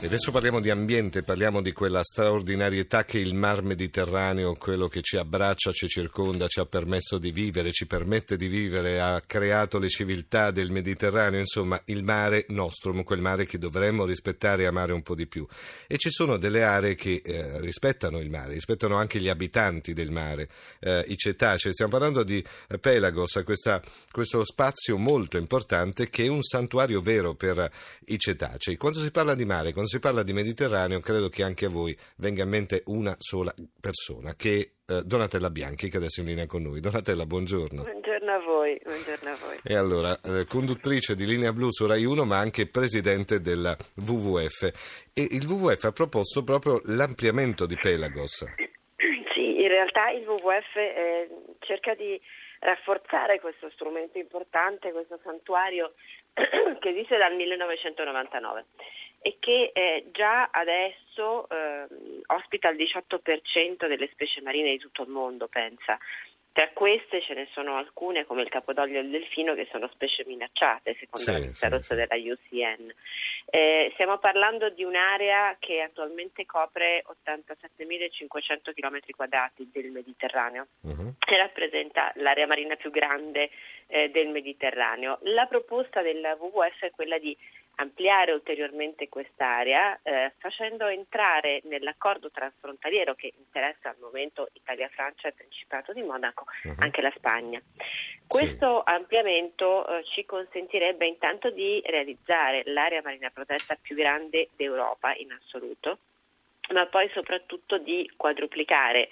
E adesso parliamo di ambiente, parliamo di quella straordinarietà che il mar Mediterraneo, quello che ci abbraccia, ci circonda, ci ha permesso di vivere, ci permette di vivere, ha creato le civiltà del Mediterraneo, insomma il mare nostrum, quel mare che dovremmo rispettare e amare un po' di più. E ci sono delle aree che eh, rispettano il mare, rispettano anche gli abitanti del mare, eh, i cetacei. Stiamo parlando di Pelagos, questa, questo spazio molto importante che è un santuario vero per i cetacei. Quando si parla di mare, quando si parla di Mediterraneo, credo che anche a voi venga in mente una sola persona, che è eh, Donatella Bianchi, che adesso è in linea con noi. Donatella, buongiorno. Buongiorno a voi. Buongiorno a voi. E allora, eh, conduttrice di Linea Blu su Rai 1, ma anche presidente della WWF. E il WWF ha proposto proprio l'ampliamento di Pelagos. Sì, in realtà il WWF eh, cerca di rafforzare questo strumento importante, questo santuario che esiste dal 1999 e che eh, già adesso eh, ospita il 18% delle specie marine di tutto il mondo, pensa. Tra queste ce ne sono alcune, come il capodoglio e il delfino, che sono specie minacciate, secondo sì, la lista sì, rossa sì. della UCN. Eh, stiamo parlando di un'area che attualmente copre 87.500 km quadrati del Mediterraneo uh-huh. e rappresenta l'area marina più grande eh, del Mediterraneo. La proposta del WWF è quella di ampliare ulteriormente quest'area eh, facendo entrare nell'accordo transfrontaliero che interessa al momento Italia-Francia e Principato di Monaco uh-huh. anche la Spagna. Questo sì. ampliamento eh, ci consentirebbe intanto di realizzare l'area marina protetta più grande d'Europa in assoluto, ma poi soprattutto di quadruplicare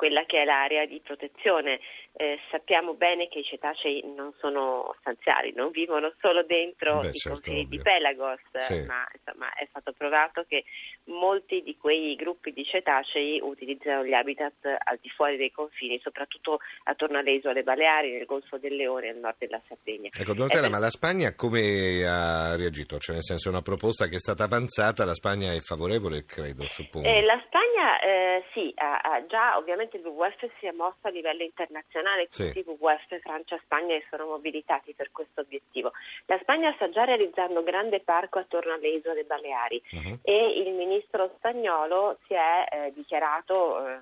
quella che è l'area di protezione. Eh, sappiamo bene che i cetacei non sono stanziali, non vivono solo dentro Beh, i certo, confini ovvio. di Pelagos, sì. ma insomma, è stato provato che molti di quei gruppi di cetacei utilizzano gli habitat al di fuori dei confini, soprattutto attorno alle isole Baleari, nel Golfo del Leone al nord della Sardegna. Ecco, Donatella, per... ma la Spagna come ha reagito? Cioè, nel senso, è una proposta che è stata avanzata, la Spagna è favorevole, credo, suppongo. Eh, la Spagna, eh, sì, ha, ha già ovviamente ovviamente il WWF si è mosso a livello internazionale, tutti i WWF Francia e Spagna sono mobilitati per questo obiettivo. La Spagna sta già realizzando un grande parco attorno alle isole Baleari uh-huh. e il ministro spagnolo si è eh, dichiarato eh,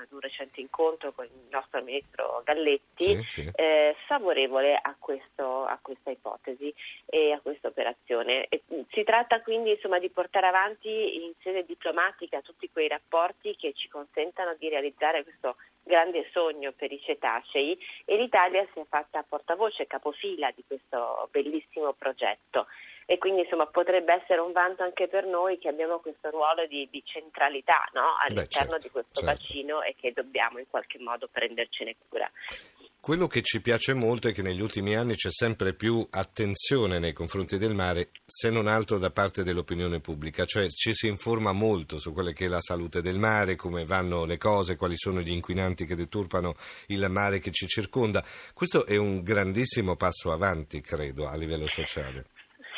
ad un recente incontro con il nostro ministro Galletti sì, sì. Eh, favorevole a, questo, a, questa ipotesi e a questa operazione. E, si tratta quindi insomma, di portare avanti in sede diplomatica tutti quei rapporti che ci consentano di realizzare questo grande sogno per i cetacei e l'Italia si è fatta portavoce, capofila di questo bellissimo progetto e quindi insomma potrebbe essere un vanto anche per noi che abbiamo questo ruolo di, di centralità no? all'interno Beh, certo, di questo certo. bacino e che dobbiamo in qualche modo prendercene cura. Quello che ci piace molto è che negli ultimi anni c'è sempre più attenzione nei confronti del mare, se non altro da parte dell'opinione pubblica, cioè ci si informa molto su quella che è la salute del mare, come vanno le cose, quali sono gli inquinanti che deturpano il mare che ci circonda. Questo è un grandissimo passo avanti, credo, a livello sociale.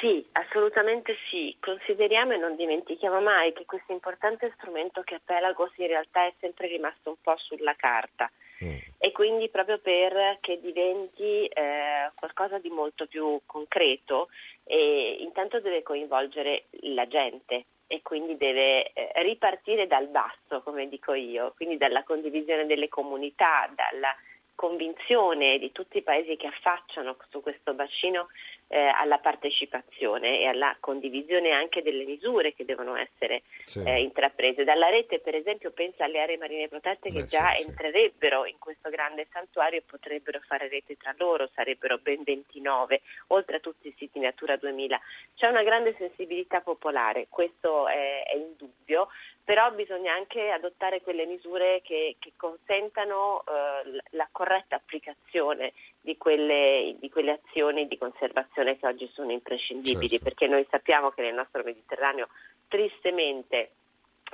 Sì, assolutamente sì. Consideriamo e non dimentichiamo mai che questo importante strumento che è Pelagos in realtà è sempre rimasto un po' sulla carta mm. e quindi proprio perché diventi eh, qualcosa di molto più concreto e intanto deve coinvolgere la gente e quindi deve eh, ripartire dal basso, come dico io, quindi dalla condivisione delle comunità, dalla convinzione di tutti i paesi che affacciano su questo bacino eh, alla partecipazione e alla condivisione anche delle misure che devono essere sì. eh, intraprese. Dalla rete, per esempio, pensa alle aree marine protette che Beh, già sì, entrerebbero in questo grande santuario e potrebbero fare rete tra loro, sarebbero ben 29, oltre a tutti i siti Natura 2000. C'è una grande sensibilità popolare, questo è, è indubbio, però bisogna anche adottare quelle misure che, che consentano eh, la corretta applicazione di quelle, di quelle, azioni di conservazione che oggi sono imprescindibili, certo. perché noi sappiamo che nel nostro Mediterraneo tristemente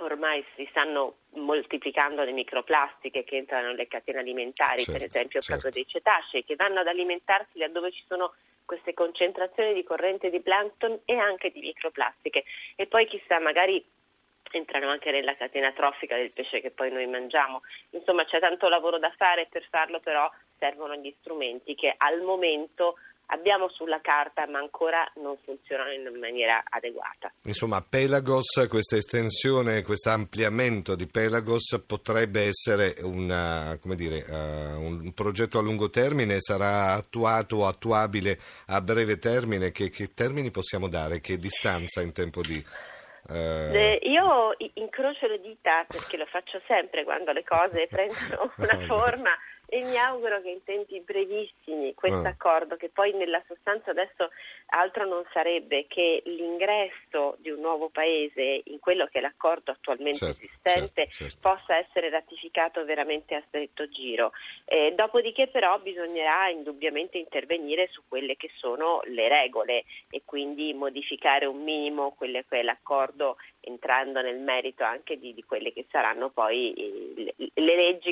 ormai si stanno moltiplicando le microplastiche che entrano nelle catene alimentari, certo, per esempio certo. proprio dei cetacei, che vanno ad alimentarsi laddove ci sono queste concentrazioni di corrente di plankton e anche di microplastiche. E poi chissà, magari entrano anche nella catena trofica del pesce che poi noi mangiamo. Insomma c'è tanto lavoro da fare e per farlo però servono gli strumenti che al momento abbiamo sulla carta ma ancora non funzionano in maniera adeguata. Insomma, Pelagos, questa estensione, questo ampliamento di Pelagos potrebbe essere una, dire, uh, un progetto a lungo termine, sarà attuato o attuabile a breve termine? Che, che termini possiamo dare? Che distanza in tempo di... Eh... Io incrocio le dita perché lo faccio sempre quando le cose prendono una forma e mi auguro che in tempi brevissimi questo ah. accordo, che poi nella sostanza adesso altro non sarebbe che l'ingresso di un nuovo paese in quello che è l'accordo attualmente certo, esistente, certo, certo. possa essere ratificato veramente a stretto giro. Eh, dopodiché però bisognerà indubbiamente intervenire su quelle che sono le regole e quindi modificare un minimo quello che è l'accordo entrando nel merito anche di, di quelle che saranno poi le,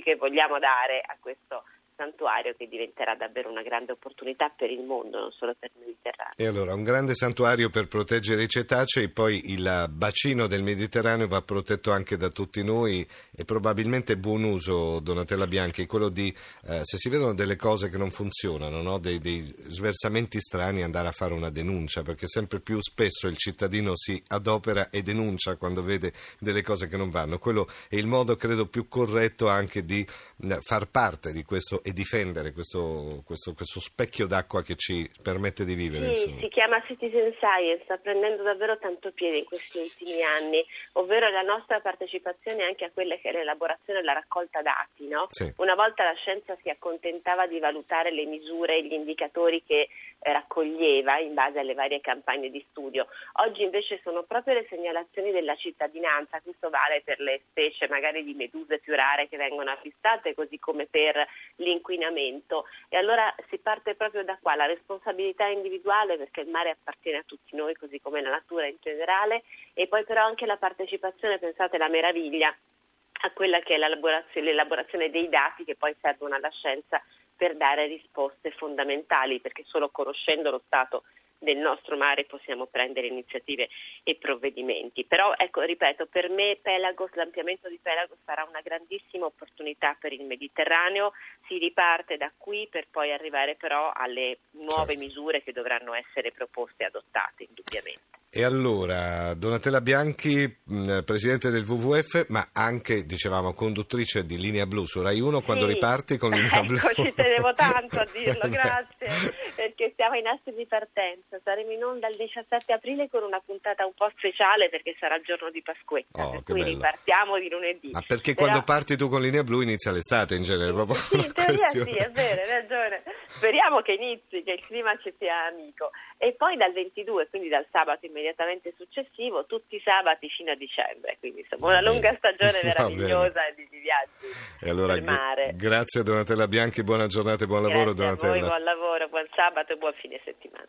che vogliamo dare a questo santuario che diventerà davvero una grande opportunità per il mondo, non solo per il Mediterraneo. E allora, un grande santuario per proteggere i cetacei, poi il bacino del Mediterraneo va protetto anche da tutti noi e probabilmente buon uso, Donatella Bianchi, quello di, eh, se si vedono delle cose che non funzionano, no? dei, dei sversamenti strani, andare a fare una denuncia, perché sempre più spesso il cittadino si adopera e denuncia quando vede delle cose che non vanno. Quello è il modo, credo, più corretto anche di eh, far parte di questo e difendere questo, questo, questo, specchio d'acqua che ci permette di vivere. Sì, si chiama Citizen Science, sta prendendo davvero tanto piede in questi ultimi anni, ovvero la nostra partecipazione anche a quelle che è l'elaborazione e la raccolta dati. No? Sì. Una volta la scienza si accontentava di valutare le misure e gli indicatori che eh, raccoglieva in base alle varie campagne di studio. Oggi invece sono proprio le segnalazioni della cittadinanza, questo vale per le specie magari di meduse più rare che vengono avvistate, così come per l'indicazione l'inquinamento e allora si parte proprio da qua, la responsabilità individuale perché il mare appartiene a tutti noi così come la natura in generale e poi però anche la partecipazione, pensate la meraviglia a quella che è l'elaborazione, l'elaborazione dei dati che poi servono alla scienza per dare risposte fondamentali perché solo conoscendo lo stato del nostro mare possiamo prendere iniziative e provvedimenti. Però ecco, ripeto, per me Pelagos, l'ampliamento di Pelagos sarà una grandissima opportunità per il Mediterraneo, si riparte da qui per poi arrivare però alle nuove certo. misure che dovranno essere proposte e adottate indubbiamente. E allora, Donatella Bianchi, presidente del WWF, ma anche, dicevamo, conduttrice di Linea Blu su Rai 1, quando sì. riparti con Linea ecco, Blu. ci tenevo tanto a dirlo, grazie, perché siamo in assi di partenza. Saremo in onda il 17 aprile con una puntata un po' speciale perché sarà il giorno di Pasquetta, oh, per ripartiamo di lunedì. Ma perché Però... quando parti tu con Linea Blu inizia l'estate in genere? Proprio sì, in teoria sì, è vero, hai ragione. Speriamo che inizi, che il clima ci sia amico. E poi dal 22, quindi dal sabato immediatamente successivo, tutti i sabati fino a dicembre. Quindi insomma una lunga stagione meravigliosa di, di viaggi e allora, mare. Grazie a Donatella Bianchi, buona giornata e buon grazie lavoro Donatella. A voi, buon lavoro, buon sabato e buon fine settimana.